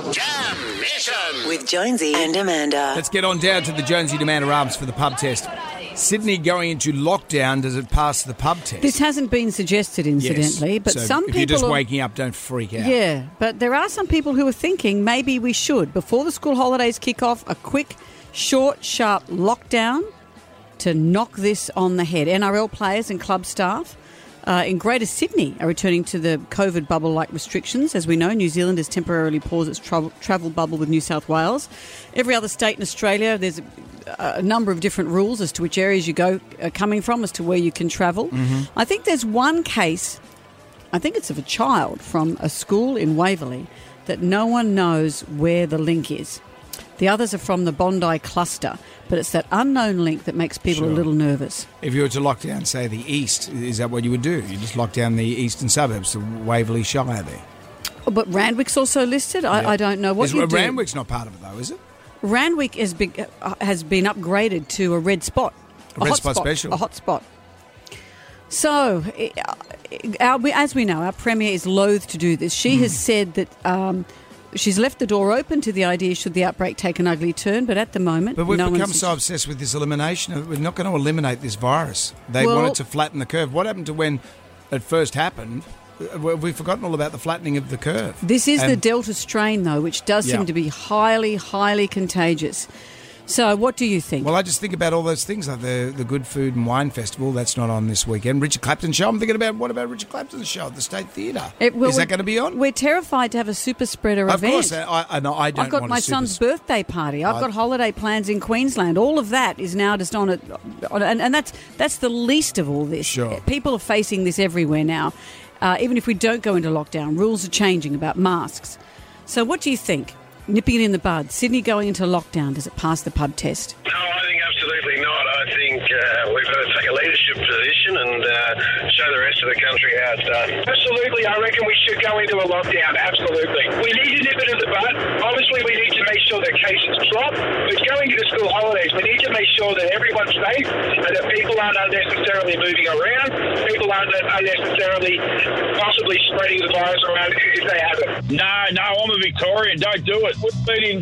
Jam Nation. With Jonesy and Amanda. Let's get on down to the Jonesy and Amanda Arms for the pub test. Sydney going into lockdown, does it pass the pub test? This hasn't been suggested, Yes. incidentally, but So some if people you're just are- waking up, don't freak out. Yeah, but there are some people who are thinking maybe we should, before the school holidays kick off, a quick, short, sharp lockdown to knock this on the head. NRL players and club staff uh, in Greater Sydney are returning to the COVID bubble like restrictions. As we know, New Zealand has temporarily paused its travel, travel bubble with New South Wales. Every other state in Australia, there's a, a number of different rules as to which areas you go are coming from, as to where you can travel. I think there's one case I think it's of a child from a school in Waverley that no one knows where the link is. The others are from the Bondi cluster, but it's that unknown link that makes people a little nervous. If you were to lock down, say, the east, is that what you would do? You just lock down the eastern suburbs, the Waverley Shire there. Oh, but Randwick's also listed. I, Yeah. I don't know what Is, you do. Randwick's not part of it, though, is it? Randwick has been, uh, has been upgraded to a red spot. A red hot spot special. A hot spot. So, uh, our, as we know, our Premier is loath to do this. She Hmm. has said that um, she's left the door open to the idea should the outbreak take an ugly turn, but at the moment, But we've no become so obsessed with this elimination. We're not going to eliminate this virus. They Well- wanted to flatten the curve. What happened to when it first happened? We've forgotten all about the flattening of the curve. This is the Delta strain, though, which does Yeah. seem to be highly, highly contagious. So, what do you think? Well, I just think about all those things like the the Good Food and Wine Festival. That's not on this weekend. Richard Clapton show. I'm thinking about what about Richard Clapton's show at the State Theatre? It- well, Is that going to be on? We're terrified to have a super spreader Of event. Of course, I, I, no, I don't I've got my son's sp- birthday party. I've I- got holiday plans in Queensland. All of that is now just on it, and, and that's that's the least of all this. Sure. People are facing this everywhere now. Uh, even if we don't go into lockdown, rules are changing about masks. So, what do you think? Nipping it in the bud. Sydney going into lockdown. Does it pass the pub test? No, I think absolutely not. I think uh, we've got to take a leadership position and uh, show the rest of the country how it's done. Absolutely, I reckon we should go into a lockdown. Absolutely. We need to nip it in the bud. Obviously, we need to sure that cases drop. But going into school holidays, we need to make sure that everyone's safe and that people aren't unnecessarily moving around. People aren't unnecessarily possibly spreading the virus around if they have it. No, no, I'm a Victorian. Don't do it. Been in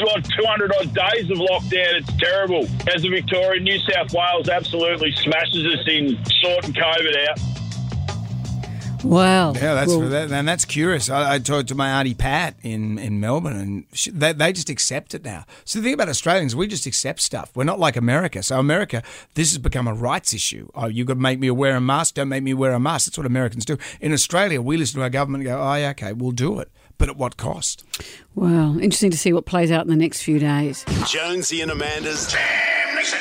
what, 200 odd days of lockdown. It's terrible. As a Victorian, New South Wales absolutely smashes us in sorting COVID out. Well, Yeah, that's well, that, and that's curious. I, I talked to my auntie Pat in, in Melbourne, and she, they, they just accept it now. So the thing about Australians, we just accept stuff. We're not like America. So America, this has become a rights issue. Oh, you got to make me wear a mask. Don't make me wear a mask. That's what Americans do. In Australia, we listen to our government and go, oh, yeah, okay, we'll do it, but at what cost? well, interesting to see what plays out in the next few days. Jonesy and Amanda's Jam Nation.